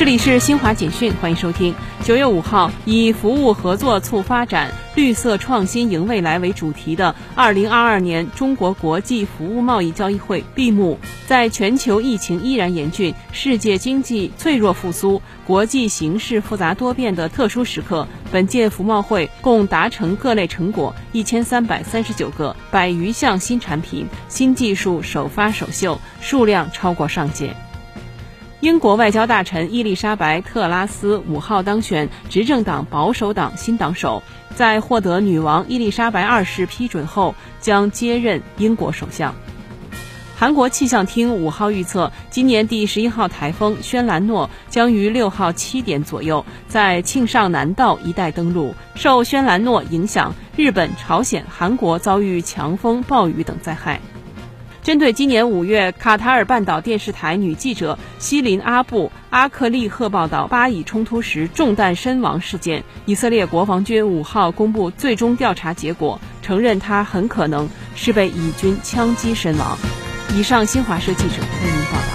这里是新华简讯，欢迎收听。九月五号，以“服务合作促发展，绿色创新迎未来”为主题的二零二二年中国国际服务贸易交易会闭幕。在全球疫情依然严峻、世界经济脆弱复苏、国际形势复杂多变的特殊时刻，本届服贸会共达成各类成果一千三百三十九个，百余项新产品、新技术首发首秀，数量超过上届。英国外交大臣伊丽莎白·特拉斯五号当选执政党保守党新党首，在获得女王伊丽莎白二世批准后，将接任英国首相。韩国气象厅五号预测，今年第十一号台风轩岚诺将于六号七点左右在庆尚南道一带登陆。受轩岚诺影响，日本、朝鲜、韩国遭遇强风、暴雨等灾害。针对今年五月卡塔尔半岛电视台女记者西林阿布阿克利赫报道巴以冲突时中弹身亡事件，以色列国防军五号公布最终调查结果，承认她很可能是被以军枪击身亡。以上，新华社记者为您报道。